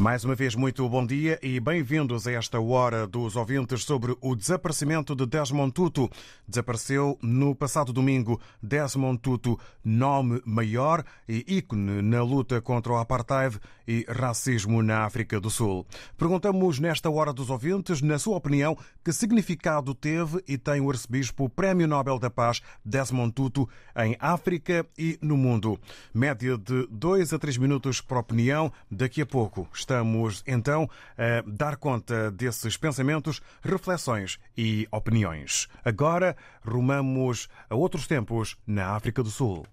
Mais uma vez, muito bom dia e bem-vindos a esta hora dos ouvintes sobre o desaparecimento de Desmond Tutu. Desapareceu no passado domingo. Desmond Tutu, nome maior e ícone na luta contra o apartheid e racismo na África do Sul. Perguntamos nesta hora dos ouvintes, na sua opinião, que significado teve e tem o arcebispo Prémio Nobel da Paz Desmond Tutu em África e no mundo. Média de 2 a 3 minutos por opinião. Daqui a pouco estamos então a dar conta desses pensamentos, reflexões e opiniões. Agora rumamos a outros tempos na África do Sul.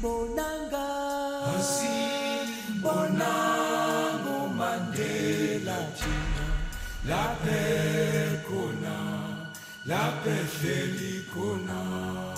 bonangu laphe khona laphe hleli khona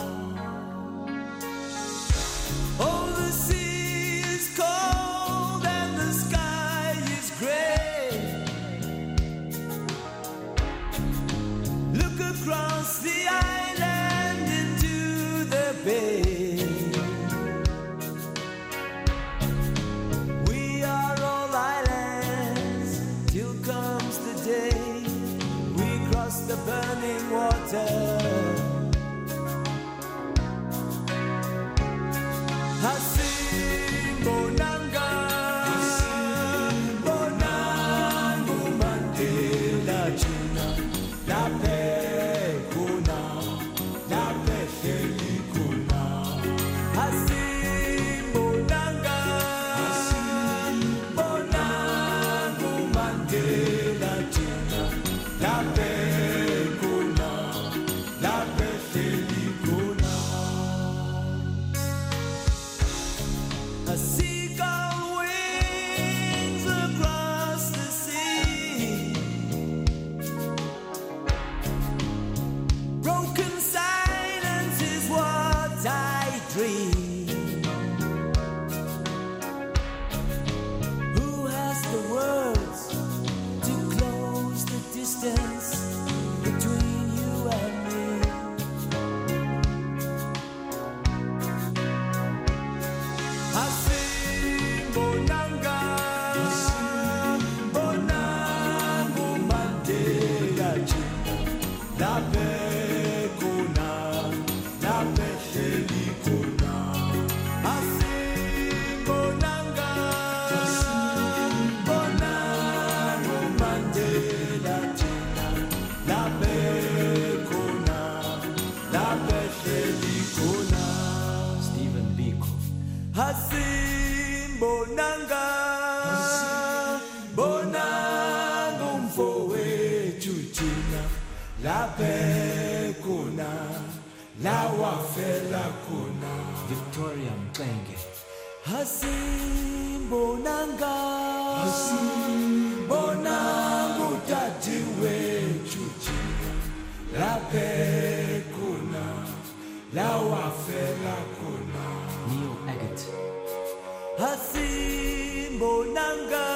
Hasimbonanga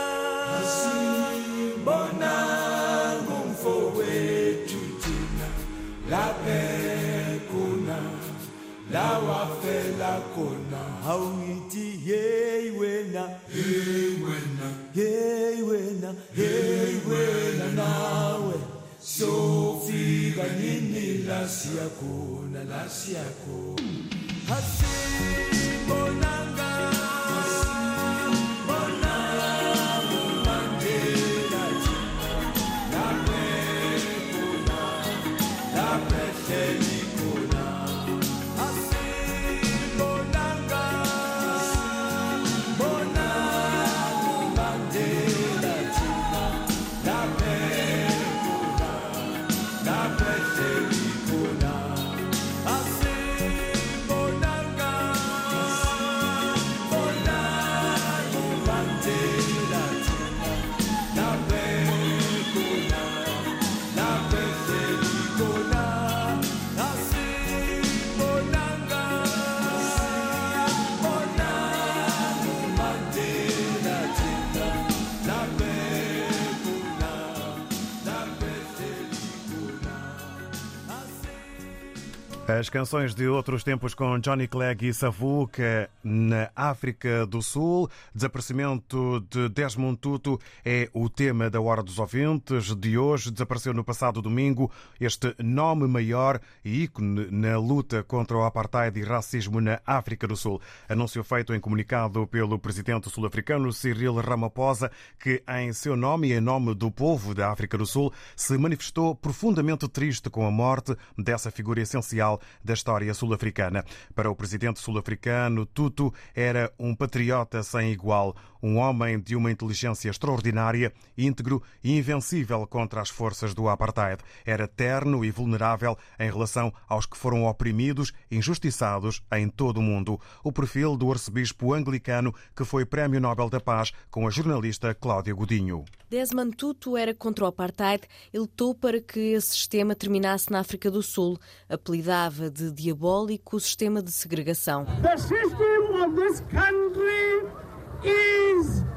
bonangu mfowethu thina laphe khona lawafela khona. Awuthi hey wena. Hey wena. Hey wena. Hey wena nawe. Sofika nini? La siyakhona la siyakhona Hasimbonanga As canções de outros tempos com Johnny Clegg e Savuca na África do Sul. Desaparecimento de Desmond Tutu é o tema da Hora dos Ouvintes de hoje. Desapareceu no passado domingo este nome maior e ícone na luta contra o apartheid e racismo na África do Sul. Anúncio feito em comunicado pelo presidente sul-africano Cyril Ramaphosa, que em seu nome e em nome do povo da África do Sul se manifestou profundamente triste com a morte dessa figura essencial da história sul-africana. Para o presidente sul-africano, Tutu era um patriota sem igual, um homem de uma inteligência extraordinária, íntegro e invencível contra as forças do apartheid. Era terno e vulnerável em relação aos que foram oprimidos, injustiçados em todo o mundo. O perfil do arcebispo anglicano que foi Prémio Nobel da Paz com a jornalista Cláudia Godinho. Desmond Tutu era contra o apartheid e lutou para que esse sistema terminasse na África do Sul. Apelidava de diabólico o sistema de segregação. The system of this country is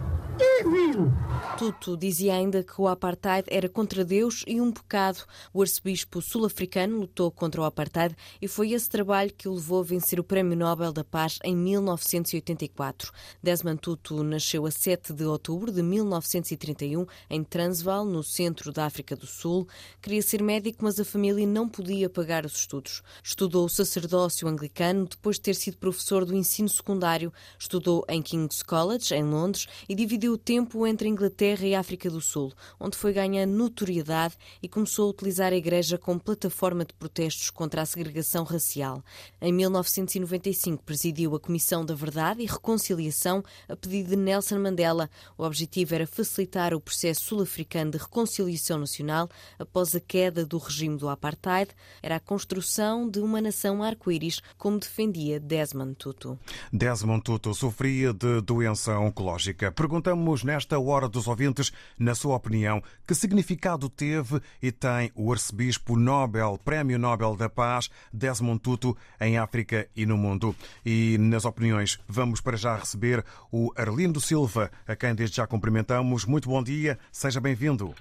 Tutu dizia ainda que o apartheid era contra Deus e um pecado. O arcebispo sul-africano lutou contra o apartheid e foi esse trabalho que o levou a vencer o Prémio Nobel da Paz em 1984. Desmond Tutu nasceu a 7 de outubro de 1931 em Transvaal, no centro da África do Sul. Queria ser médico, mas a família não podia pagar os estudos. Estudou o sacerdócio anglicano depois de ter sido professor do ensino secundário. Estudou em King's College, em Londres, e dividiu o tempo entre Inglaterra e África do Sul, onde foi ganhando notoriedade e começou a utilizar a Igreja como plataforma de protestos contra a segregação racial. Em 1995 presidiu a Comissão da Verdade e Reconciliação a pedido de Nelson Mandela. O objetivo era facilitar o processo sul-africano de reconciliação nacional após a queda do regime do apartheid. Era a construção de uma nação arco-íris, como defendia Desmond Tutu. Desmond Tutu sofria de doença oncológica. Perguntamos nesta hora dos ouvintes, na sua opinião, que significado teve e tem o arcebispo Nobel, Prémio Nobel da Paz, Desmond Tutu, em África e no mundo. E nas opiniões, vamos para já receber o Arlindo Silva, a quem desde já cumprimentamos. Muito bom dia, seja bem-vindo.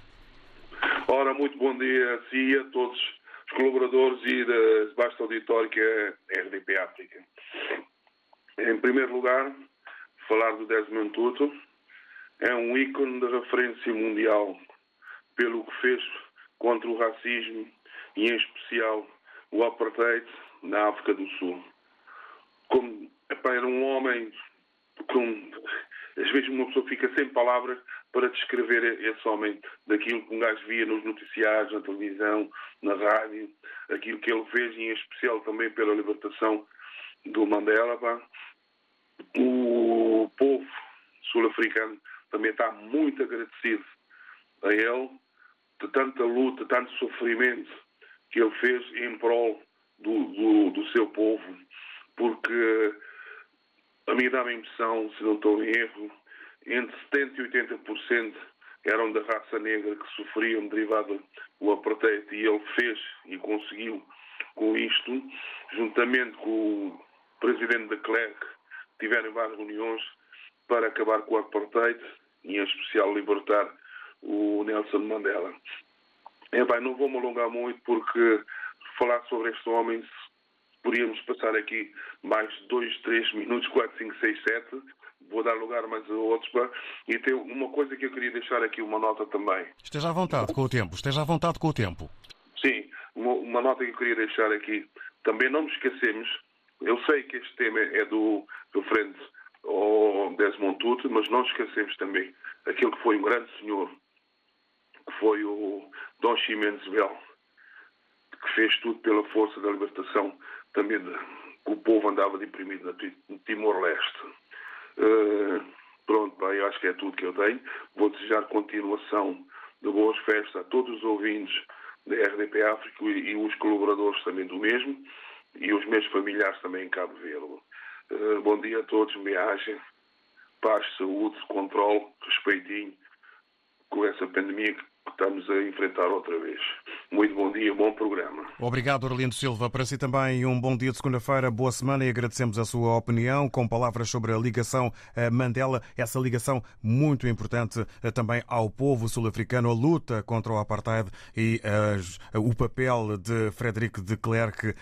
Ora, muito bom dia a si a todos os colaboradores e da vasta auditório que é a RDP África. Em primeiro lugar, falar do Desmond Tutu é um ícone de referência mundial pelo que fez contra o racismo e, em especial, o apartheid na África do Sul. Como epá, era um homem com. Às vezes uma pessoa fica sem palavras para descrever esse homem, daquilo que um gajo via nos noticiários, na televisão, na rádio, aquilo que ele fez, em especial também pela libertação do Mandela. Pá. O povo sul-africano também está muito agradecido a ele de tanta luta, tanto sofrimento que ele fez em prol do, do, do seu povo, porque a mim dá-me a impressão, se não estou em erro, entre 70% e 80% eram da raça negra que sofriam derivado do apartheid e ele fez e conseguiu com isto, juntamente com o presidente da Clerc, tiveram várias reuniões para acabar com o apartheid e em especial libertar o Nelson Mandela. É bem, não vou me alongar muito porque falar sobre este homem podíamos passar aqui mais dois, três minutos, quatro, cinco, seis, sete. Vou dar lugar mais a outros. E tem uma coisa que eu queria deixar aqui, uma nota também. Esteja à vontade com o tempo, esteja à vontade com o tempo. Sim, uma, uma nota que eu queria deixar aqui. Também não nos esquecemos, eu sei que este tema é do, do ao Desmond Tutu, mas não esquecemos também aquele que foi um grande senhor, que foi o Dom Ximenes Bel, que fez tudo pela força da libertação também de, que o povo andava deprimido no Timor-Leste. Uh, pronto, bem, acho que é tudo que eu tenho. Vou desejar continuação de boas festas a todos os ouvintes da RDP África e, e os colaboradores também do mesmo e os meus familiares também em Cabo Verde. Uh, bom dia a todos, viagem, paz, saúde, controle, respeitinho com essa pandemia que estamos a enfrentar outra vez. Muito bom dia, bom programa. Obrigado, Orlindo Silva. Para si também um bom dia de segunda-feira, boa semana e agradecemos a sua opinião com palavras sobre a ligação Mandela, essa ligação muito importante eh, também ao povo sul-africano, a luta contra o apartheid e uh, o papel de Frederic de Klerk uh,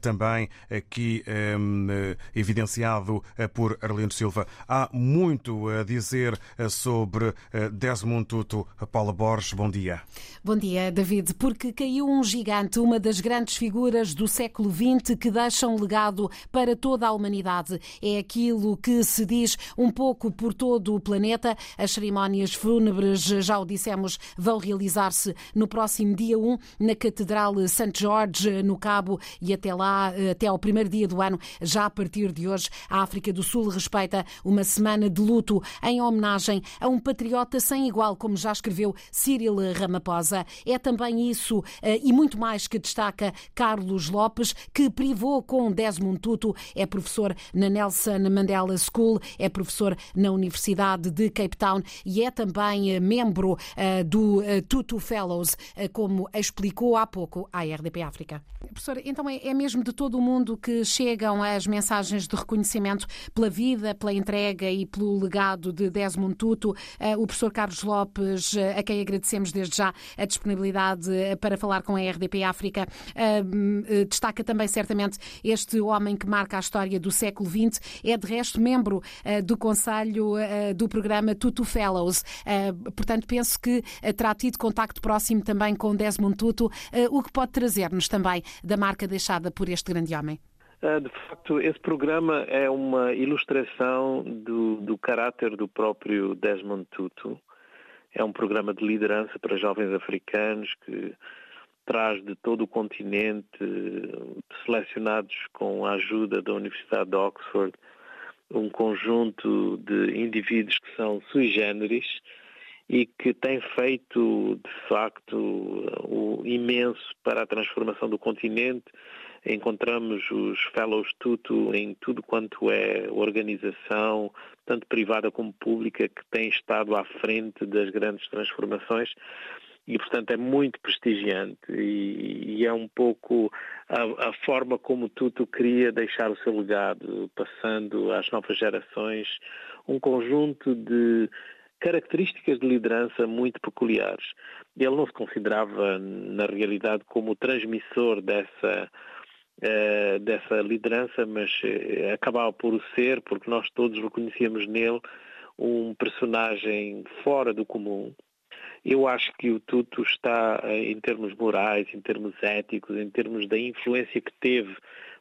também aqui um, evidenciado por Arlindo Silva. Há muito a dizer sobre Desmond Tutu. Paula Borges, bom dia. Bom dia, David. Porque caiu um gigante, uma das grandes figuras do século XX que deixa um legado para toda a humanidade. É aquilo que se diz um pouco por todo o planeta. As cerimónias fúnebres, já o dissemos, vão realizar-se no próximo dia 1 na Catedral St. George, no Cabo, e até lá, até ao primeiro dia do ano, já a partir de hoje, a África do Sul respeita uma semana de luto em homenagem a um patriota sem igual, como já escreveu Cyril Ramaphosa. É também isso eh, e muito mais que destaca Carlos Lopes, que privou com Desmond Tutu, é professor na Nelson Mandela School, é professor na Universidade de Cape Town e é também eh, membro eh, do Tutu Fellows, como explicou há pouco à RDP África. Professor, então é, é mesmo de todo o mundo que chegam as mensagens de reconhecimento pela vida, pela entrega e pelo legado de Desmond Tutu. O professor Carlos Lopes, a quem agradecemos desde já a disponibilidade para falar com a RDP África, eh, destaca também certamente este homem que marca a história do século XX. É, de resto, membro eh, do Conselho eh, do programa Tutu Fellows. Portanto, penso que terá tido contacto próximo também com Desmond Tutu, o que pode trazer-nos também da marca deixada por este grande homem. De facto, esse programa é uma ilustração do, do caráter do próprio Desmond Tutu. É um programa de liderança para jovens africanos que traz de todo o continente, selecionados com a ajuda da Universidade de Oxford, um conjunto de indivíduos que são sui generis e que têm feito, de facto, o imenso para a transformação do continente. Encontramos os Fellows Tutu em tudo quanto é organização, tanto privada como pública, que tem estado à frente das grandes transformações e, portanto, é muito prestigiante e, e é um pouco a, a, forma como Tutu queria deixar o seu legado, passando às novas gerações um conjunto de características de liderança muito peculiares. Ele não se considerava, na realidade, como o transmissor dessa, uh, dessa liderança, mas uh, acabava por o ser, porque nós todos reconhecíamos nele um personagem fora do comum, eu acho que o Tuto está, eh, em termos morais, em termos éticos, em termos da influência que teve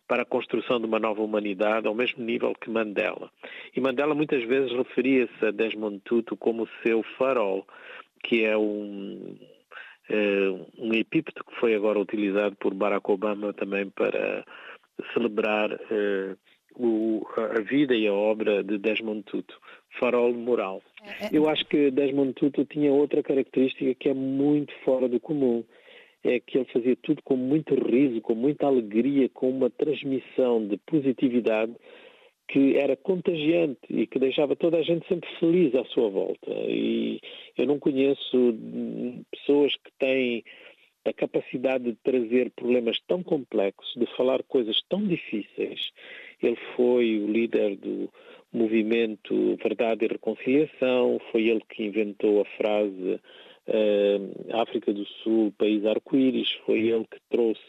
para a construção de uma nova humanidade ao mesmo nível que Mandela. E Mandela muitas vezes referia-se a Desmond Tutu como seu farol, que é um, um epípeto que foi agora utilizado por Barack Obama também para celebrar é, o, a vida e a obra de Desmond Tutu, farol moral. É, é. Eu acho que Desmond Tutu tinha outra característica que é muito fora do comum. É que ele fazia tudo com muito riso, com muita alegria, com uma transmissão de positividade que era contagiante e que deixava toda a gente sempre feliz à sua volta. E eu não conheço pessoas que têm a capacidade de trazer problemas tão complexos, de falar coisas tão difíceis. Ele foi o líder do movimento Verdade e Reconciliação, foi ele que inventou a frase uh, África do Sul, país arco-íris, foi ele que trouxe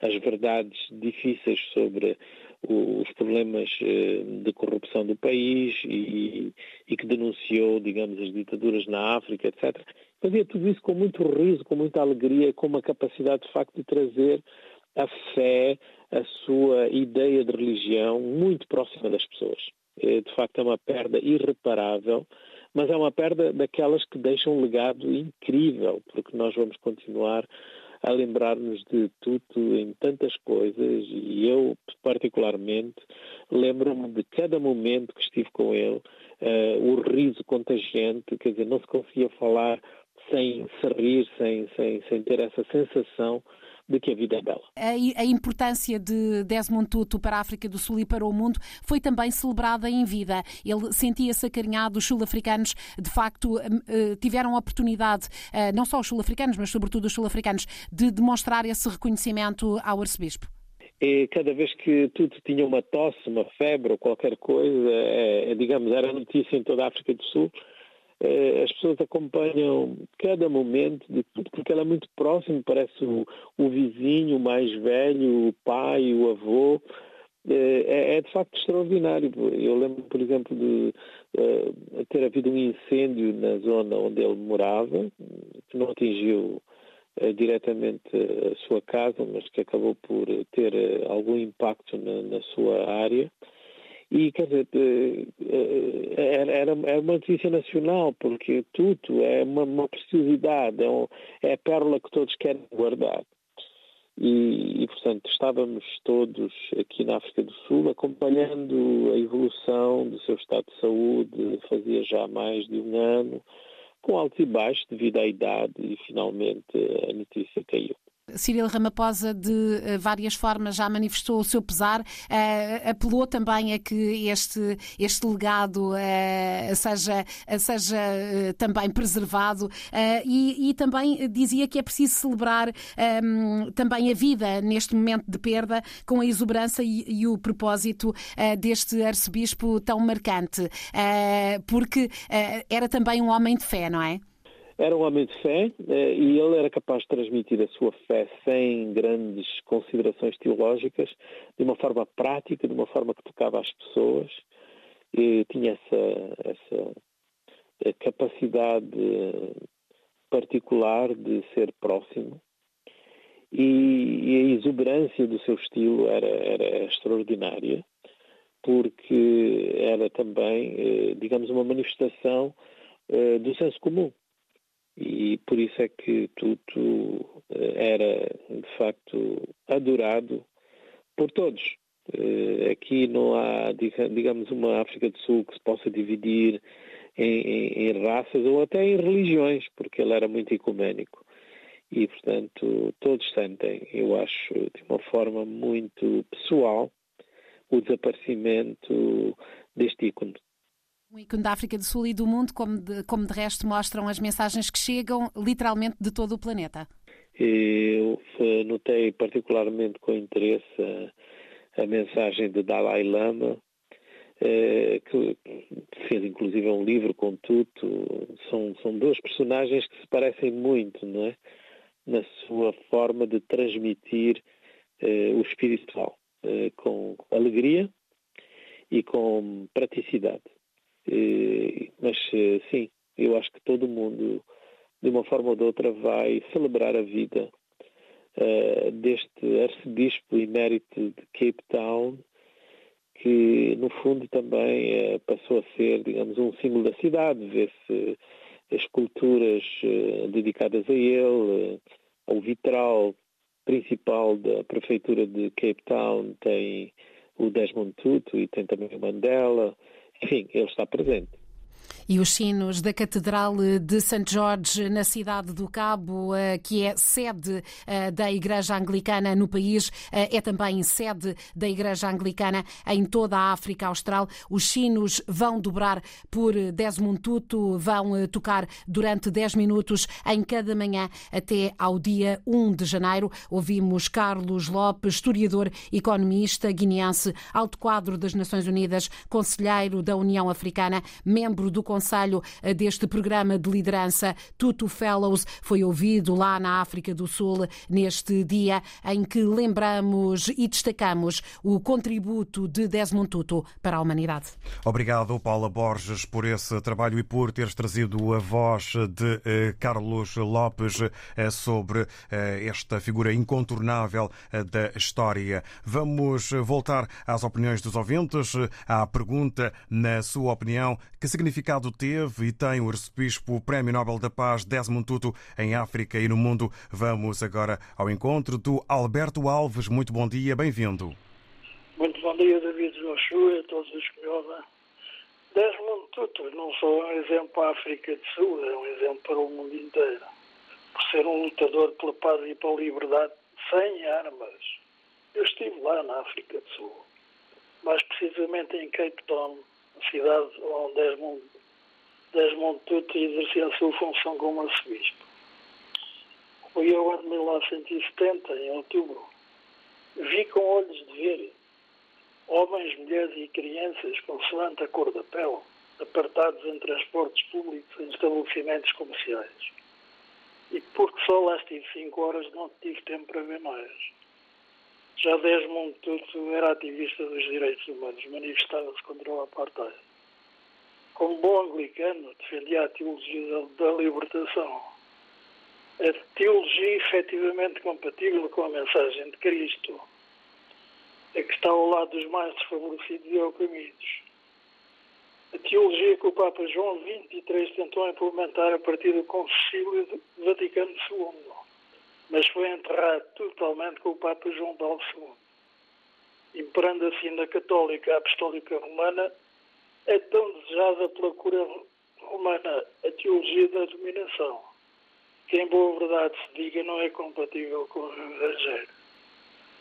as verdades difíceis sobre os problemas uh, de corrupção do país e, e, que denunciou, digamos, as ditaduras na África, etc. Fazia tudo isso com muito riso, com muita alegria, com uma capacidade de facto de trazer a fé, a sua ideia de religião muito próxima das pessoas. Eh, de facto é uma perda irreparável, mas é uma perda daquelas que deixam um legado incrível, porque nós vamos continuar a lembrar-nos de tudo em tantas coisas e eu particularmente lembro-me de cada momento que estive com ele, uh, o riso contagiante, quer dizer, não se conseguia falar sem se rir, sem, sem, sem ter essa sensação de que a vida é bela. A, a, importância de Desmond Tutu para a África do Sul e para o mundo foi também celebrada em vida. Ele sentia-se acarinhado, os sul-africanos de facto eh, tiveram a oportunidade, eh, não só os sul-africanos, mas sobretudo os sul-africanos, de demonstrar esse reconhecimento ao arcebispo. E cada vez que tudo tinha uma tosse, uma febre ou qualquer coisa, é, digamos, era notícia em toda a África do Sul, é, as pessoas acompanham cada momento de porque ela é muito próximo, parece o, o vizinho, mais velho, o pai, o avô. É, é, de facto extraordinário. Eu lembro, por exemplo, de uh, ter havido um incêndio na zona onde ele morava, que não atingiu uh, diretamente a sua casa, mas que acabou por ter uh, algum impacto na, na sua área. E, quer dizer, eh, eh, era, era uma notícia nacional, porque tudo é uma, uma preciosidade, é, um, é a pérola que todos querem guardar. E, e, portanto, estávamos todos aqui na África do Sul acompanhando a evolução do seu estado de saúde, fazia já mais de um ano, com altos e baixos devido à idade, e finalmente a notícia caiu. Cyril Ramaphosa, de eh, várias formas, já manifestou o seu pesar, uh, apelou também a que este, este legado uh, seja, seja também preservado. E, e, também dizia que é preciso celebrar ehm, também a vida neste momento de perda com a exuberância e, e o propósito deste arcebispo tão marcante, porque era também um homem de fé, não é? Era um homem de fé eh, e ele era capaz de transmitir a sua fé sem grandes considerações teológicas, de uma forma prática, de uma forma que tocava as pessoas. E tinha essa, essa eh, capacidade particular de ser próximo. E, a exuberância do seu estilo era, era extraordinária, porque era também, eh, digamos, uma manifestação do senso comum. E por isso é que Tutu eh, era, de facto, adorado por todos. Eh, aqui não há, digamos, uma África do Sul que se possa dividir em, em, em raças ou até em religiões, porque ele era muito ecuménico. E, portanto, todos sentem, eu acho, de uma forma muito pessoal, o desaparecimento deste ícone. Um ícone da África do Sul e do mundo, como de, como de resto mostram as mensagens que chegam literalmente de todo o planeta. Eu notei particularmente com interesse a, a mensagem de Dalai Lama, eh, que fez inclusive um livro com Tuto. São, são dois personagens que se parecem muito, não é? Na sua forma de transmitir eh, o espiritual, eh, com alegria e com praticidade. Mas eh, sim, eu acho que todo mundo, de uma forma ou de outra, vai celebrar a vida uh, deste arcebispo emérito de Cape Town, que no fundo também uh, passou a ser, digamos, um símbolo da cidade. Vê-se esculturas uh, dedicadas a ele, ao vitral principal da prefeitura de Cape Town tem o Desmond Tutu e tem também o Mandela enfim, ele está presente. E os sinos da Catedral de St. George, na cidade do Cabo, eh, que é sede eh, da Igreja Anglicana no país, eh, é também sede da Igreja Anglicana em toda a África Austral. Os sinos vão dobrar por Desmond Tutu, vão tocar durante 10 minutos em cada manhã até ao dia 1 de janeiro. Ouvimos Carlos Lopes, historiador, economista guineense, alto quadro das Nações Unidas, conselheiro da União Africana, membro do Conselho eh, deste programa de liderança Tutu Fellows foi ouvido lá na África do Sul neste dia em que lembramos e destacamos o contributo de Desmond Tutu para a humanidade. Obrigado, Paula Borges, por esse trabalho e por teres trazido a voz de eh, Carlos Lopes eh, sobre esta figura incontornável da história. Vamos voltar às opiniões dos ouvintes, à pergunta, na sua opinião, que significado teve e tem o arcebispo Prémio Nobel da Paz Desmond Tutu em África e no mundo. Vamos agora ao encontro do Alberto Alves. Muito bom dia, bem-vindo. Muito bom dia, David Joshua a todos os que me ouvem. Desmond Tutu não só é um exemplo para a África do Sul, é um exemplo para o mundo inteiro. Por ser um lutador pela paz e pela liberdade, sem armas. Eu estive lá na África do Sul, mais precisamente em Cape Town, a cidade onde Desmond, Desmond Tutu exercia a sua função como arcebispo. Eu, de 1970, em outubro, vi com olhos de ver homens, mulheres e crianças, consoante a cor da pele, apartados em transportes públicos em estabelecimentos comerciais. E porque só lá estive cinco horas, não tive tempo para ver mais. Já Desmond Tutu era ativista dos direitos humanos, manifestava-se contra o apartheid. Como bom anglicano, defendia a teologia da, da libertação. A teologia efetivamente compatível com a mensagem de Cristo, a que está ao lado dos mais desfavorecidos e oprimidos. A teologia que o Papa João XXIII tentou implementar a partir do Concílio Vaticano II, mas foi enterrado totalmente com o Papa João Paulo II. Imperando assim na Católica Apostólica Romana, é tão desejada pela cura romana a teologia da dominação, que em boa verdade se diga não é compatível com o Evangelho,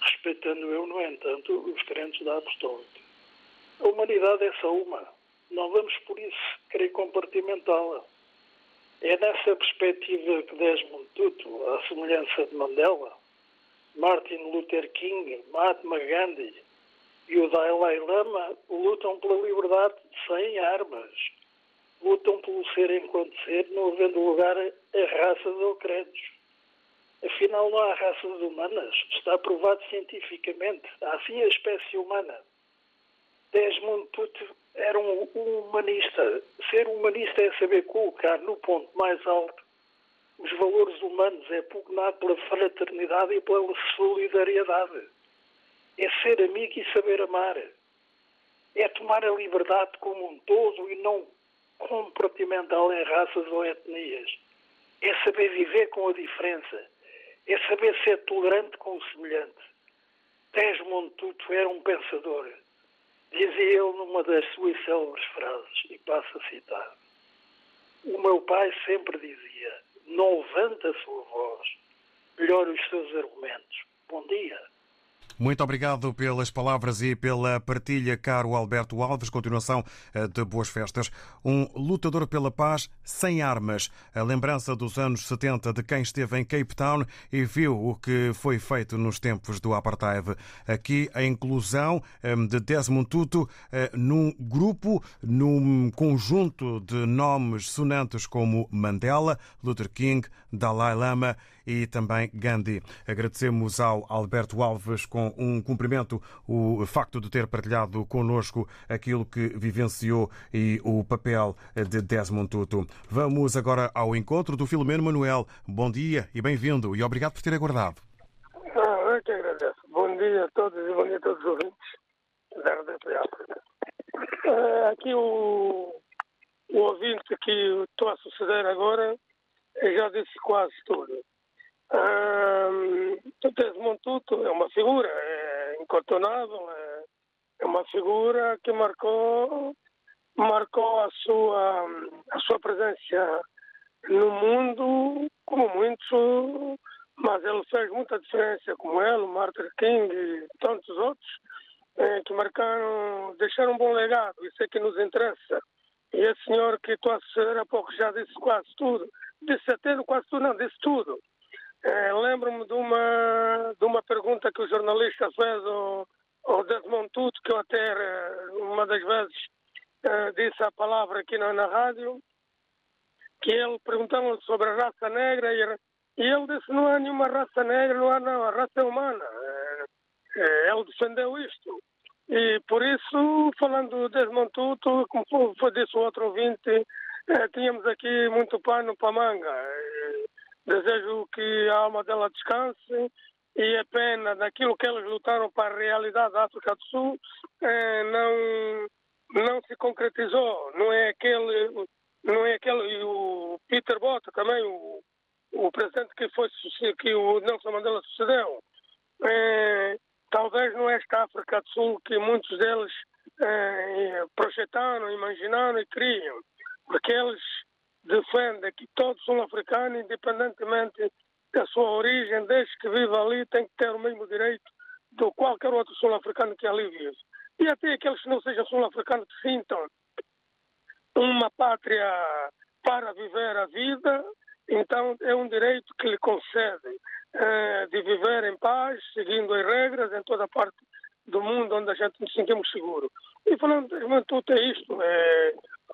respeitando eu, no entanto, os crentes da Apostólica. A humanidade é só uma. Não vamos, por isso, querer compartimentá-la. É nessa perspectiva que Desmond Tutu, à semelhança de Mandela, Martin Luther King, Mahatma Gandhi e o Dalai Lama lutam pela liberdade sem armas. Lutam pelo ser enquanto ser, não havendo lugar a raças ou credos. Afinal, não há raças humanas. Está provado cientificamente. Há sim a espécie humana. Desmond Tutu era um, um, humanista. Ser humanista é saber colocar no ponto mais alto os valores humanos, é pugnar pela fraternidade e pela solidariedade. É ser amigo e saber amar. É tomar a liberdade como um todo e não compartimentá-la em raças ou etnias. É saber viver com a diferença. É saber ser tolerante com o semelhante. Desmond Tutu era um pensador Dizia ele numa das suas célebres frases, e passo a citar: O meu pai sempre dizia: não levanta a sua voz, melhore os seus argumentos. Bom dia. Muito obrigado pelas palavras e pela partilha, caro Alberto Alves. Continuação eh, de boas festas. Um lutador pela paz sem armas. A lembrança dos anos 70 de quem esteve em Cape Town e viu o que foi feito nos tempos do Apartheid. Aqui a inclusão eh, de Desmond Tutu eh, num grupo, num conjunto de nomes sonantes como Mandela, Luther King, Dalai Lama e também Gandhi. Agradecemos ao Alberto Alves com um cumprimento o facto de ter partilhado connosco aquilo que vivenciou e o papel de Desmond Tutu. Vamos agora ao encontro do Filomeno Manuel. Bom dia e bem-vindo e obrigado por ter aguardado. Ah, eu que agradeço. Bom dia a todos e bom dia a todos os ouvintes da RDP África. Ah, aqui o, o ouvinte que estou a suceder agora já disse quase tudo. Um, Desmond Tutu é uma figura é incontornável, é, é, uma figura que marcou, marcou a sua, a sua presença no mundo como muitos, mas ele fez muita diferença, como ele, Martin King e tantos outros, é, que marcaram, deixaram um bom legado, isso é que nos interessa. E esse senhor que estou a há pouco já disse quase tudo, disse até quase tudo, não, disse tudo. É, Lembro-me de uma, de uma pergunta que o jornalista fez ao, ao Desmond Tutu, que eu até uma das vezes uh, disse a palavra aqui na, na rádio, que ele perguntava sobre a raça negra e, e, ele disse não há nenhuma raça negra, não há não, a raça é humana. É, ele defendeu isto. E por isso, falando do Desmond Tutu, como foi disse o outro ouvinte, tínhamos aqui muito pano para manga. Desejo que a alma dela descanse e é pena daquilo que eles lutaram para a realidade da África do Sul eh, não, não se concretizou. Não é aquele, não é aquele, e o Peter Bota também, o, o presidente que foi que o Nelson Mandela sucedeu. Eh, talvez não é esta África do Sul que muitos deles eh, projetaram, imaginaram e criam. Porque eles defende que todos são africanos, independentemente da sua origem, desde que vive ali, tem que ter o mesmo direito do qualquer outro sul-africano que ali vive. E até aqueles que não sejam sul-africanos que sintam uma pátria para viver a vida, então é um direito que lhe concede eh, de viver em paz, seguindo as regras em toda parte do mundo onde a gente nos sentimos seguro. E falando de juventude é isto, é,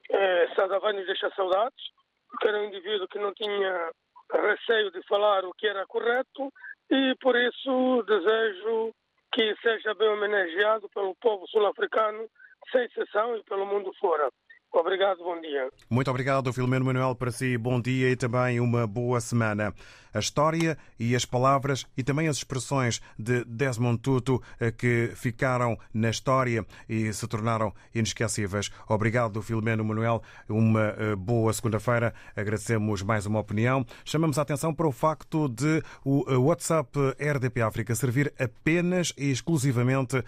é, Sadavai nos deixa saudades, porque era um indivíduo que não tinha receio de falar o que era correto e por isso desejo que seja bem homenageado pelo povo sul-africano, sem exceção, e pelo mundo fora. Obrigado, bom dia. Muito obrigado, Filomeno Manuel, para si. Bom dia e também uma boa semana. A história e as palavras e também as expressões de Desmond Tutu eh, que ficaram na história e se tornaram inesquecíveis. Obrigado, Filomeno Manuel. Uma eh, boa segunda-feira. Agradecemos mais uma opinião. Chamamos a atenção para o facto de o eh, WhatsApp RDP África servir apenas e exclusivamente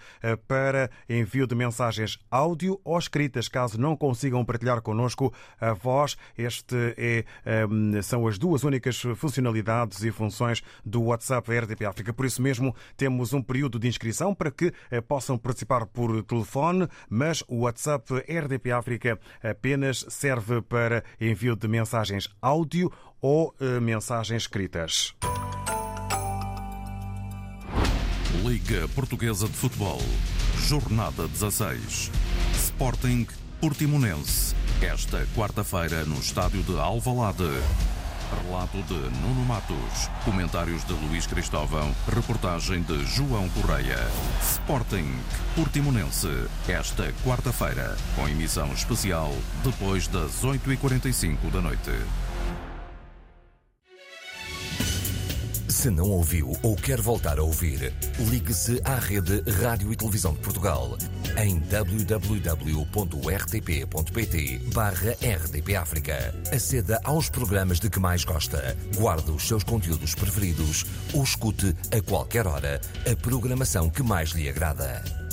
para envio de mensagens áudio ou escritas, caso não consigam partilhar connosco a voz. Este é, ehm, são as duas únicas funcionalidades e funções do WhatsApp RDP África. Por isso mesmo, temos um período de inscrição para que eh, possam participar por telefone, mas o WhatsApp RDP África apenas serve para envio de mensagens áudio ou eh, mensagens escritas. Liga Portuguesa de Futebol, Jornada 16. Sporting Portimonense, esta quarta-feira no estádio de Alvalade. Relato de Nuno Matos, comentários de Luís Cristóvão, reportagem de João Correia. Sporting Portimonense, esta quarta-feira, com emissão especial depois das 8h45 da noite. Se não ouviu ou quer voltar a ouvir, ligue-se à rede Rádio e Televisão de Portugal em www.rtp.pt barra RDP África. Aceda aos programas de que mais gosta, guarde os seus conteúdos preferidos ou escute a qualquer hora a programação que mais lhe agrada.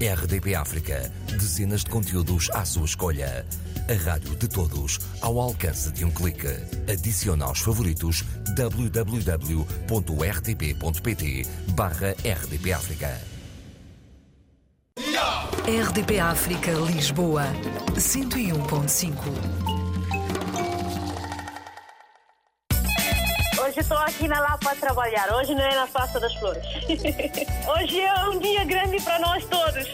RDP África, dezenas de conteúdos à sua escolha. A rádio de todos, ao alcance de um clique. Adicione aos favoritos www.rtp.pt barra RDP África. RDP África Lisboa 101.5 Hoje estou aqui na Lapa a trabalhar. Hoje não é na Praça das Flores. Hoje é um dia grande para nós todos.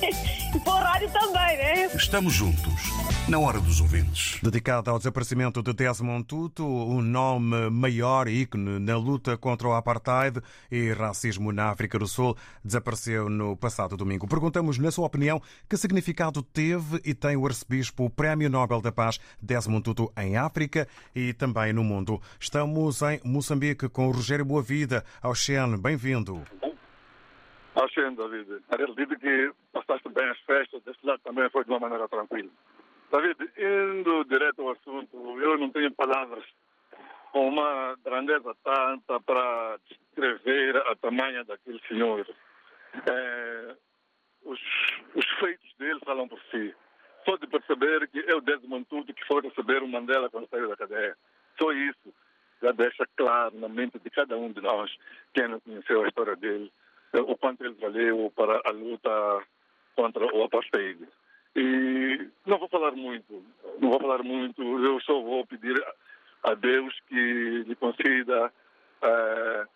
E para o rádio também, né? Estamos juntos na hora dos ouvintes. Dedicada ao desaparecimento de Desmond Tutu, um nome maior e ícone na luta contra o apartheid e racismo na África do Sul, desapareceu no passado domingo. Perguntamos, na sua opinião, que significado teve e tem o arcebispo o Prémio Nobel da Paz Desmond Tutu em África e também no mundo. Estamos em Moçambique com o Rogério Boavida. Auxene, bem-vindo. Auxene, David. Acredito que passaste bem as festas, deste lado também foi de uma maneira tranquila. David, indo direto ao assunto, eu não tenho palavras com uma grandeza tanta para descrever a tamanha daquele senhor. É, os, os, feitos dele falam por si. Só de perceber que é o Desmond Tutu que foi receber o Mandela quando saiu da cadeia. Só isso já deixa claro na mente de cada um de nós, quem não conheceu a história dele, o quanto ele valeu para a luta contra o apartheid. E não vou falar muito, não vou falar muito, eu só vou pedir a Deus que lhe conceda é,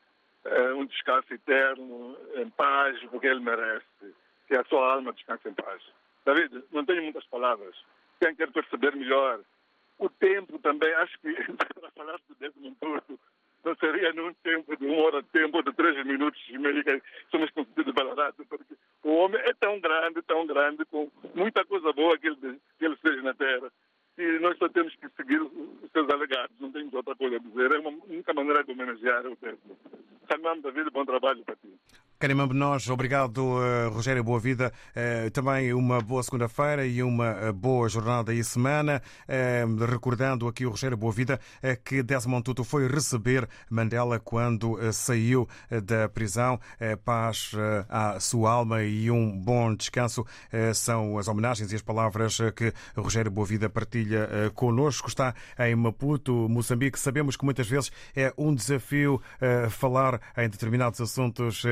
um descanso eterno, em paz, porque ele merece, que a sua alma descanse em paz. David, não tenho muitas palavras. Quem quer perceber melhor o tempo também, acho que para falar do Desmond Tutu, não seria num tempo de uma hora de tempo, de três minutos e meio, que somos concedidos pela rádio, porque o homem é tão grande, tão grande, com muita coisa boa que ele, que ele fez na Terra. E nós só temos que seguir os seus alegados, não temos outra coisa a dizer. É uma única maneira de homenagear o tempo. Samam David, bom trabalho para ti. Carima Benós, obrigado, uh, Rogério Boa Vida. Uh, também uma boa segunda-feira e uma uh, boa jornada e semana. recordando aqui o Rogério Boa Vida que Desmond Tutu foi receber Mandela quando saiu da prisão. paz à sua alma e um bom descanso são as homenagens e as palavras que Rogério Boa Vida partilha connosco. Está em Maputo, Moçambique. Sabemos que muitas vezes é um desafio falar em determinados assuntos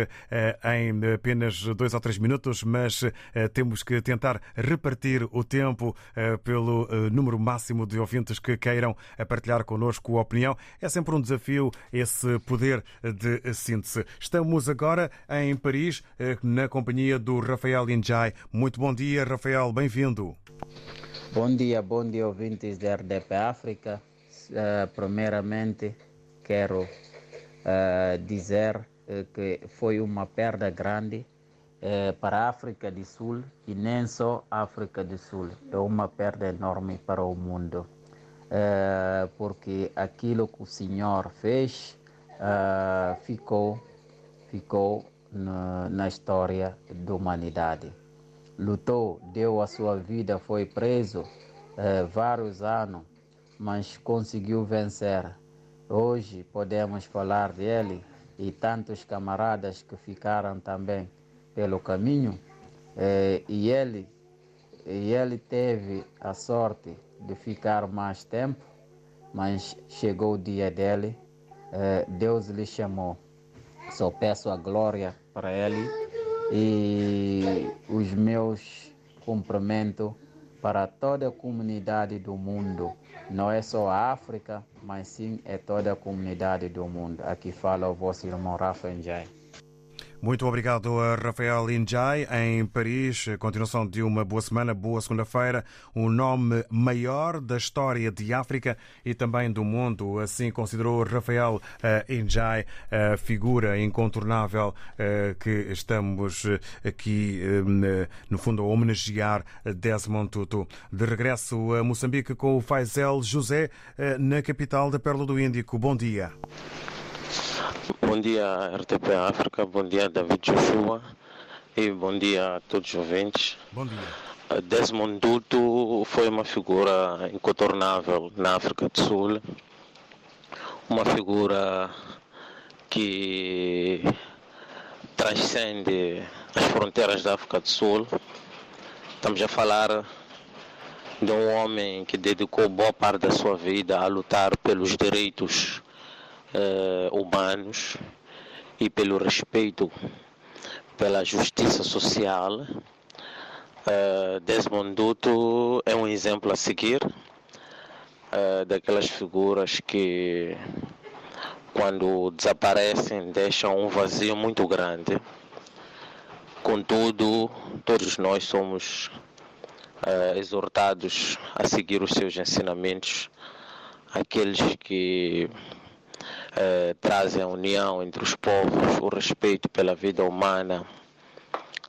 em apenas dois ou três minutos, mas eh, temos que tentar repartir o tempo eh, pelo eh, número máximo de ouvintes que queiram partilhar connosco a opinião. É sempre um desafio esse poder de síntese. Estamos agora em Paris, na companhia do Rafael Injai. Muito bom dia, Rafael, bem-vindo. Bom dia, bom dia, ouvintes da RDP África. Uh, primeiramente, quero uh, dizer eh, que foi uma perda grande eh, para a África do Sul e nem só a África do Sul. É uma perda enorme para o mundo, eh, porque aquilo que o Senhor fez ficou, ficou na história da humanidade. Lutou, deu a sua vida, foi preso vários anos, mas conseguiu vencer. Hoje podemos falar dele e tantos camaradas que ficaram também pelo caminho. Eh, e, ele, e ele teve a sorte de ficar mais tempo, mas chegou o dia dele, eh, Deus lhe chamou. Só peço a glória para ele e os meus cumprimentos para toda a comunidade do mundo. Não é só a África, mas sim é toda a comunidade do mundo. Aqui fala o vosso irmão Rafa Njai. Muito obrigado a Rafael Injai, em Paris. Continuação de uma boa semana, boa segunda-feira. Um nome maior da história de África e também do mundo. Assim considerou Rafael uh, Injai a figura incontornável uh, que estamos aqui, no fundo, a homenagear Desmond Tutu. De regresso a Moçambique com o Faisel José, na capital da Pérola do Índico. Bom dia. Bom dia, RTP África, bom dia, David Joshua, e bom dia a todos os ouvintes. Bom dia. Desmond Tutu foi uma figura incontornável na África do Sul, uma figura que transcende as fronteiras da África do Sul. Estamos a falar de um homem que dedicou boa parte da sua vida a lutar pelos direitos uh, humanos e pelo respeito pela justiça social. Uh, Desmond Tutu é um exemplo a seguir uh, daquelas figuras que quando desaparecem deixam um vazio muito grande. Contudo, todos nós somos uh, exortados a seguir os seus ensinamentos, aqueles que eh, trazem a união entre os povos, o respeito pela vida humana.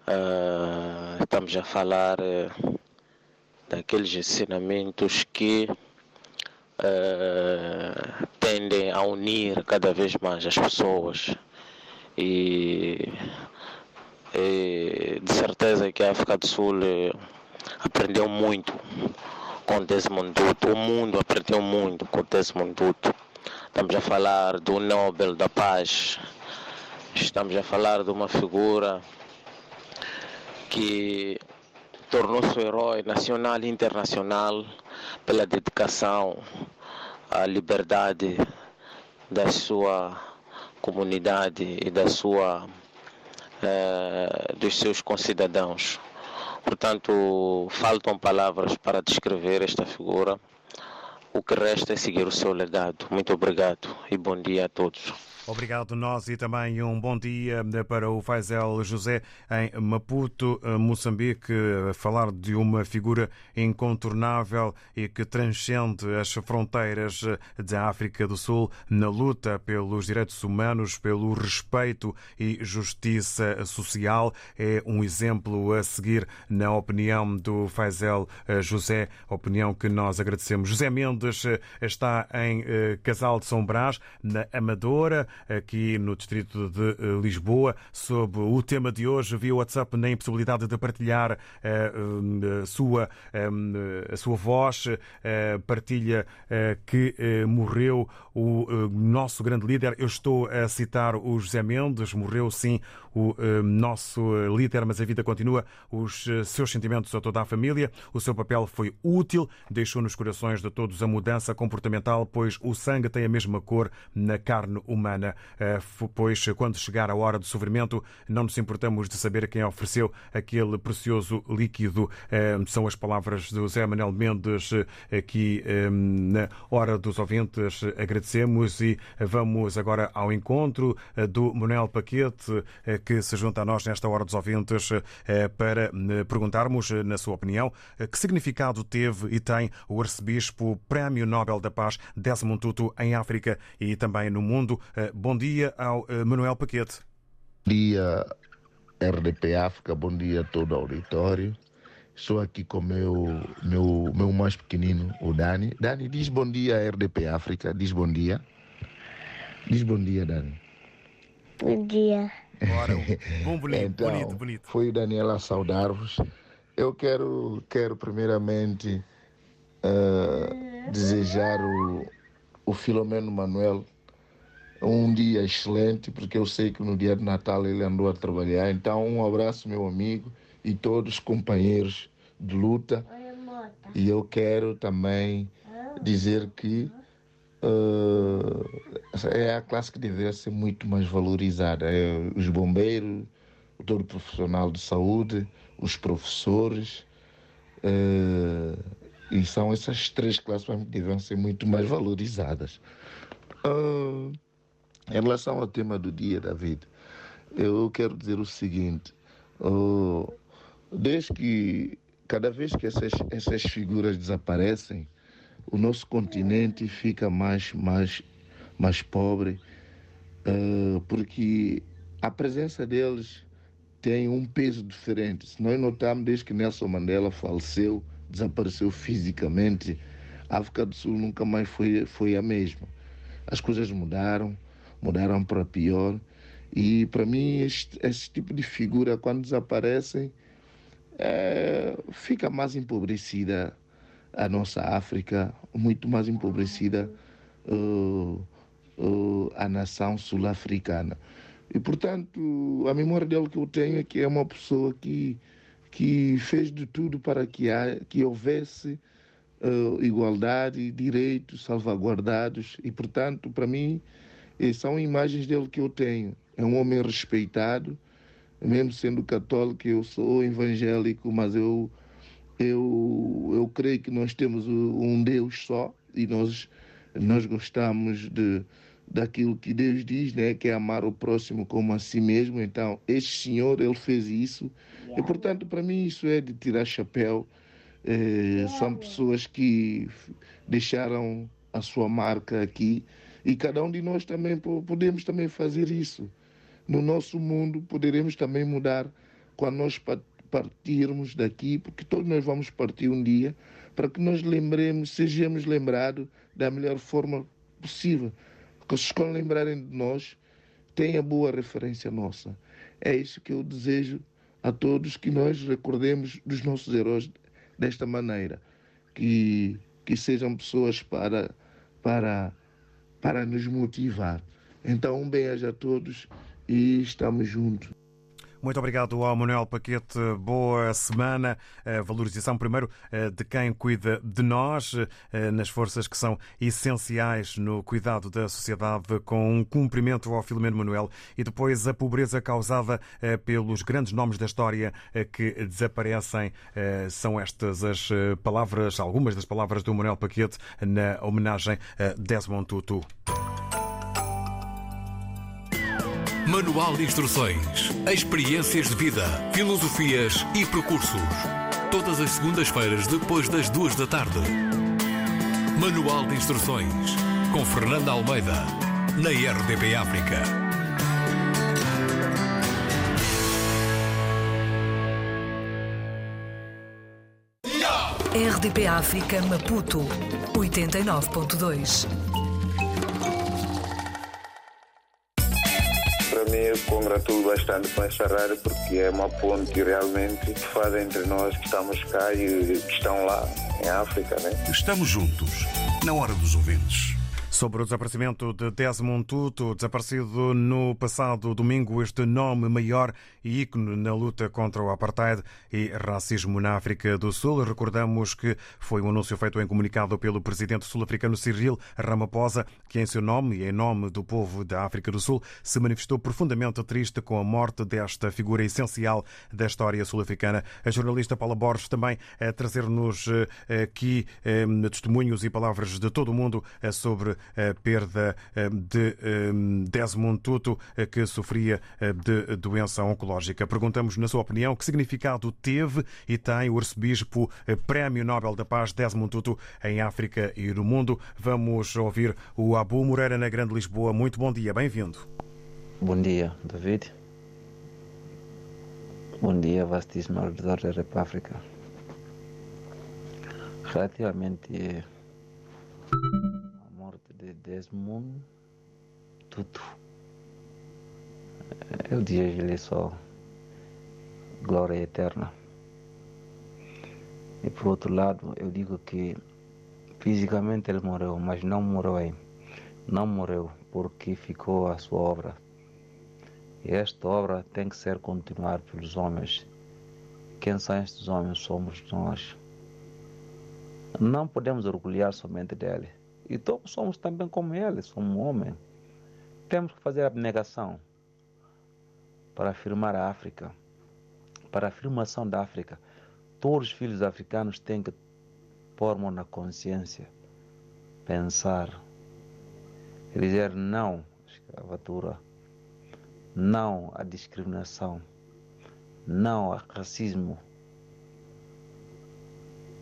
Eh, estamos a falar eh, daqueles ensinamentos que eh, tendem a unir cada vez mais as pessoas. E, e de certeza que a África do Sul eh, aprendeu muito com Desmond Tutu, o mundo aprendeu muito com Desmond Tutu. Estamos a falar do Nobel da Paz. Estamos a falar de uma figura que tornou-se herói nacional e internacional pela dedicação à liberdade da sua comunidade e da sua eh, dos seus concidadãos. Portanto, faltam palavras para descrever esta figura. O que resta é seguir o seu legado. Muito obrigado e bom dia a todos. Obrigado nós e também um bom dia para o Faisel José em Maputo, Moçambique. Falar de uma figura incontornável e que transcende as fronteiras da África do Sul na luta pelos direitos humanos, pelo respeito e justiça social. É um exemplo a seguir na opinião do Faisel José, opinião que nós agradecemos. José Mendes Está em Casal de São Brás, na Amadora, aqui no distrito de Lisboa, sob o tema de hoje, via WhatsApp, na impossibilidade de partilhar a sua, a sua voz, partilha que morreu o nosso grande líder. Eu estou a citar o José Mendes, morreu sim o nosso líder, mas a vida continua. Os seus sentimentos a toda a família. O seu papel foi útil, deixou nos corações de todos a mudança comportamental, pois o sangue tem a mesma cor na carne humana. Pois quando chegar a hora do sofrimento, não nos importamos de saber quem ofereceu aquele precioso líquido. São as palavras do Zé Manuel Mendes aqui na Hora dos Ouvintes. Agradecemos e vamos agora ao encontro do Manuel Paquete, que se junta a nós nesta Hora dos Ouvintes para perguntarmos, na sua opinião, que significado teve e tem o arcebispo Prémio Nobel da Paz Desmond Tutu em África e também no mundo. Bom dia ao Manuel Paquete. Bom dia, RDP África, bom dia a todo o auditório. Estou aqui com o meu, meu, meu mais pequenino, o Dani. Dani, diz bom dia à RDP África, diz bom dia. Diz bom dia, Dani. Bom dia. Bora, bom, bonito, então, bonito, bonito. Foi o Daniel a saudar-vos. Eu quero, quero primeiramente uh, desejar o, o Filomeno Manuel um dia excelente, porque eu sei que no dia de Natal ele andou a trabalhar. Então, um abraço, meu amigo, e todos os companheiros de luta. E eu quero também dizer que uh, é a classe que deveria ser muito mais valorizada. É os bombeiros, todo profissional de saúde, os professores. Uh, e são essas três classes que deveriam ser muito mais valorizadas. Uh, em relação ao tema do dia, David, eu quero dizer o seguinte: uh, desde que cada vez que essas, essas figuras desaparecem, o nosso continente fica mais, mais, mais pobre, uh, porque a presença deles tem um peso diferente. Se nós notamos, desde que Nelson Mandela faleceu, desapareceu fisicamente, a África do Sul nunca mais foi, foi a mesma. As coisas mudaram, mudaram para pior. E para mim, este, tipo de figura, quando desaparecem, é, fica mais empobrecida a nossa África, muito mais empobrecida uh, uh, a nação sul-africana. E, portanto, a memória dele que eu tenho é que é uma pessoa que, que fez de tudo para que, há, que houvesse uh, igualdade, direitos salvaguardados. E, portanto, para mim, são imagens dele que eu tenho. É um homem respeitado, mesmo sendo católico, eu sou evangélico, mas eu, eu, eu creio que nós temos um Deus só e nós, nós gostamos de, daquilo que Deus diz, né, que é amar o próximo como a si mesmo. Então, este senhor, ele fez isso. E, portanto, para mim, isso é de tirar chapéu. É, são pessoas que deixaram a sua marca aqui e cada um de nós também podemos também fazer isso. No nosso mundo poderemos também mudar quando nós partirmos daqui, porque todos nós vamos partir um dia, para que nós lembremos, sejamos lembrados da melhor forma possível. Que se quando lembrarem de nós, tenha boa referência nossa. É isso que eu desejo a todos, que nós recordemos dos nossos heróis desta maneira. Que, que sejam pessoas para, para para nos motivar. Então, um beijo a todos e estamos juntos. Muito obrigado ao Manuel Paquete. Boa semana. A valorização, primeiro, de quem cuida de nós, nas forças que são essenciais no cuidado da sociedade, com um cumprimento ao Filomeno Manuel, e depois a pobreza causada pelos grandes nomes da história que desaparecem. São estas as palavras, algumas das palavras do Manuel Paquete na homenagem a Desmond Tutu. Manual de Instruções, Experiências de Vida, Filosofias e Percursos. Todas as segundas-feiras, depois das duas da tarde. Manual de Instruções, com Fernanda Almeida, na RDP África. RDP África Maputo 89.2. Eu congratulo bastante com essa rádio porque é uma ponte realmente que faz entre nós que estamos cá e que estão lá em África, né? Estamos juntos, na hora dos ouvintes. Sobre o desaparecimento de Desmond Tutu, desaparecido no passado domingo, este nome maior e ícone na luta contra o apartheid e racismo na África do Sul. Recordamos que foi um anúncio feito em comunicado pelo presidente sul-africano Cyril Ramaphosa, que em seu nome e em nome do povo da África do Sul se manifestou profundamente triste com a morte desta figura essencial da história sul-africana. A jornalista Paula Borges também a trazer-nos eh, aqui eh, testemunhos e palavras de todo o mundo eh, sobre a perda de Desmond Tutu, que sofria de doença oncológica. Perguntamos, na sua opinião, que significado teve e tem o arcebispo Prémio Nobel da Paz Desmond Tutu em África e no mundo. Vamos ouvir o Abu Moreira na Grande Lisboa. Muito bom dia, bem-vindo. Bom dia, David. Bom dia, vastíssimo auditor da República. Relativamente de Desmond Tutu. Eu desejo-lhe só glória eterna. E por outro lado, eu digo que fisicamente ele morreu, mas não morreu aí. Não morreu porque ficou a sua obra. E esta obra tem que ser continuada pelos homens. Quem são estes homens? Somos nós. Não podemos orgulhar somente dele e todos somos também como ele, somos homens. Temos que fazer abnegação para afirmar a África. Para a afirmação da África, todos os filhos africanos têm que pôr mão na consciência, pensar, dizer não à escravatura, não à discriminação, não ao racismo.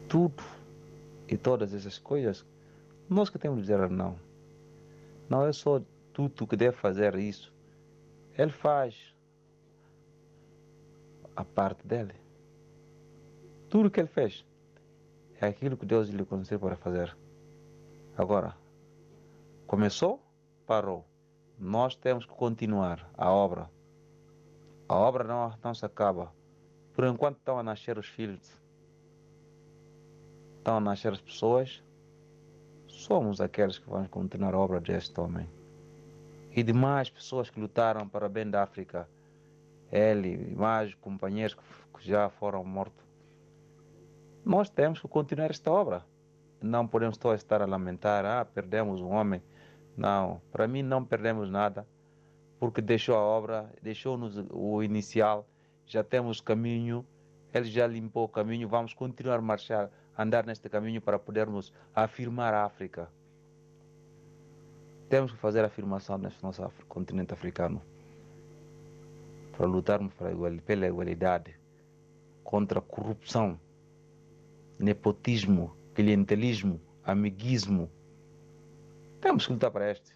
Tudo e todas essas coisas nós que temos de dizer não. Não é só tudo que deve fazer isso. Ele faz a parte dele. Tudo que ele fez é aquilo que Deus lhe concedeu para fazer. Agora, começou, parou. Nós temos que continuar a obra. A obra não, não se acaba. Por enquanto estão a nascer os filhos, estão a nascer as pessoas, somos aqueles que vamos continuar a obra deste homem. E demais pessoas que lutaram para o bem da África, ele e mais companheiros que já foram mortos. Nós temos que continuar esta obra. Não podemos só estar a lamentar, ah, perdemos um homem. Não, para mim não perdemos nada, porque deixou a obra, deixou-nos o inicial, já temos caminho, ele já limpou o caminho, vamos continuar a marchar andar neste caminho para podermos afirmar a África. Temos que fazer a afirmação neste nosso continente africano para lutarmos pela igualdade, contra a corrupção, nepotismo, clientelismo, amiguismo. Temos que lutar para este.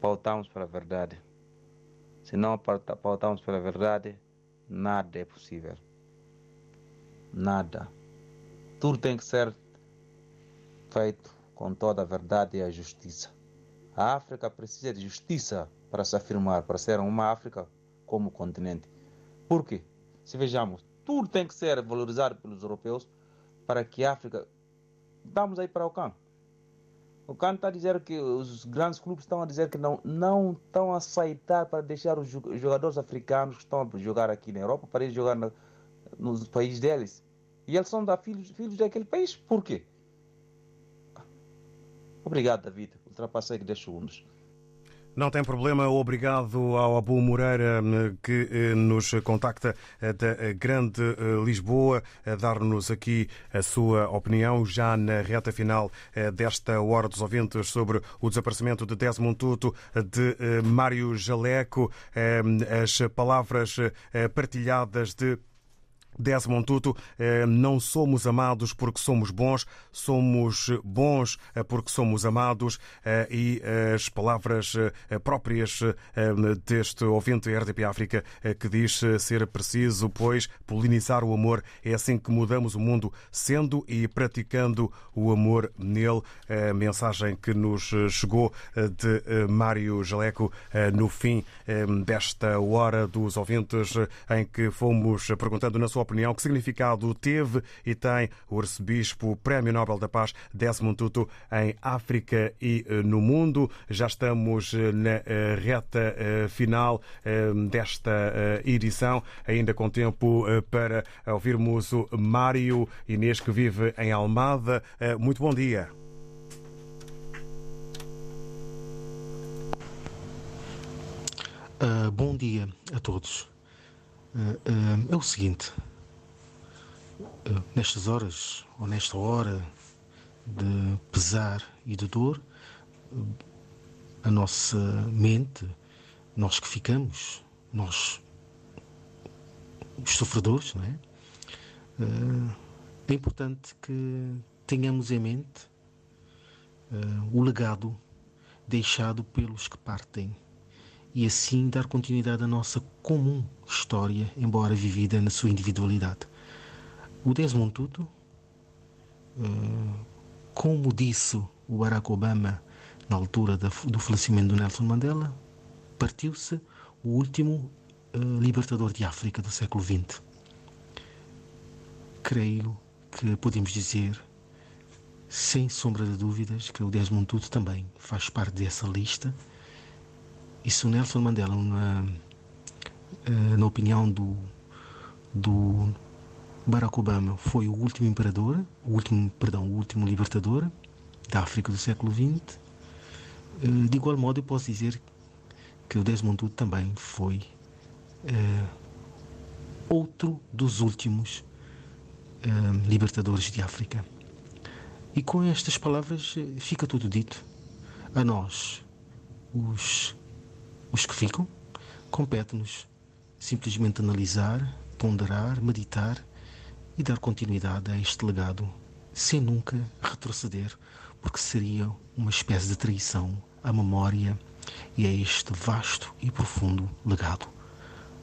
Pautamos para a verdade. Se não pautamos pela verdade, nada é possível nada. Tudo tem que ser feito com toda a verdade e a justiça. A África precisa de justiça para se afirmar, para ser uma África como continente. Por quê? Se vejamos, tudo tem que ser valorizado pelos europeus para que a África. Vamos aí para o CAN. O CAN está a dizer que os grandes clubes estão a dizer que não, não estão a aceitar para deixar os jogadores africanos que estão a jogar aqui na Europa para ir jogar na, nos países deles. E eles são da filhos, filhos daquele país. Por quê? Obrigado, David. Ultrapassei 10 segundos. Não tem problema. Obrigado ao Abu Moreira que eh, nos contacta eh, da eh, Grande Lisboa a dar-nos aqui a sua opinião já na reta final desta Hora dos Ouvintes sobre o desaparecimento de Desmond Tutu, de Mário Jaleco, as palavras partilhadas de Desmond Tutu, eh, não somos amados porque somos bons, somos bons eh, porque somos amados eh, e as palavras próprias deste ouvinte RDP África que diz ser preciso, pois, polinizar o amor. É assim que mudamos o mundo, sendo e praticando o amor nele. A mensagem que nos chegou de Mário Jaleco no fim desta hora dos ouvintes em que fomos perguntando na sua opinião, que significado teve e tem o arcebispo Prémio Nobel da Paz Desmond Tutu em África e eh, no mundo. Já estamos eh, na eh, reta final desta edição, ainda com tempo para ouvirmos o Mário Inês, que vive em Almada. Muito bom dia. Uh, bom dia a todos. Uh, uh, é o seguinte: nestas horas, ou nesta hora de pesar e de dor, a nossa mente, nós que ficamos, nós, os sofredores, não é? É importante que tenhamos em mente o legado deixado pelos que partem e assim dar continuidade à nossa comum história, embora vivida na sua individualidade. O Desmond Tutu, eh, como disse o Barack Obama na altura do falecimento do Nelson Mandela, partiu-se o último eh, libertador de África do século XX. Creio que podemos dizer, sem sombra de dúvidas, que o Desmond Tutu também faz parte dessa lista e se o Nelson Mandela, na, eh, na opinião do, do Barack Obama, foi o último imperador, o último, perdão, o último libertador da África do século XX, eh, de igual modo eu posso dizer que o Desmond Tutu também foi é, outro dos últimos é, libertadores de África. E com estas palavras fica tudo dito. A nós, os os que ficam, compete-nos simplesmente analisar, ponderar, meditar e dar continuidade a este legado, sem nunca retroceder, porque seria uma espécie de traição à memória e a este vasto e profundo legado.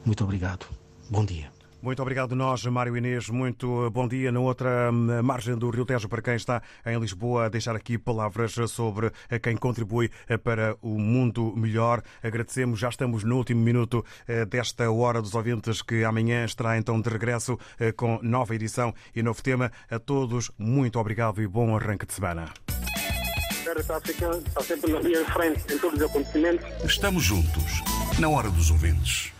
Muito obrigado. Bom dia. Muito obrigado nós, Mário Inês. Muito bom dia. Na outra hum, margem do Rio Tejo, para quem está em Lisboa, a deixar aqui palavras sobre quem contribui eh, para o mundo melhor. Agradecemos, já estamos no último minuto eh, desta Hora dos Ouvintes, que amanhã estará então de regresso eh, com nova edição e novo tema. A todos, muito obrigado e bom arranque de semana. Está sempre na linha de frente em todos os acontecimentos. Estamos juntos, na Hora dos Ouvintes.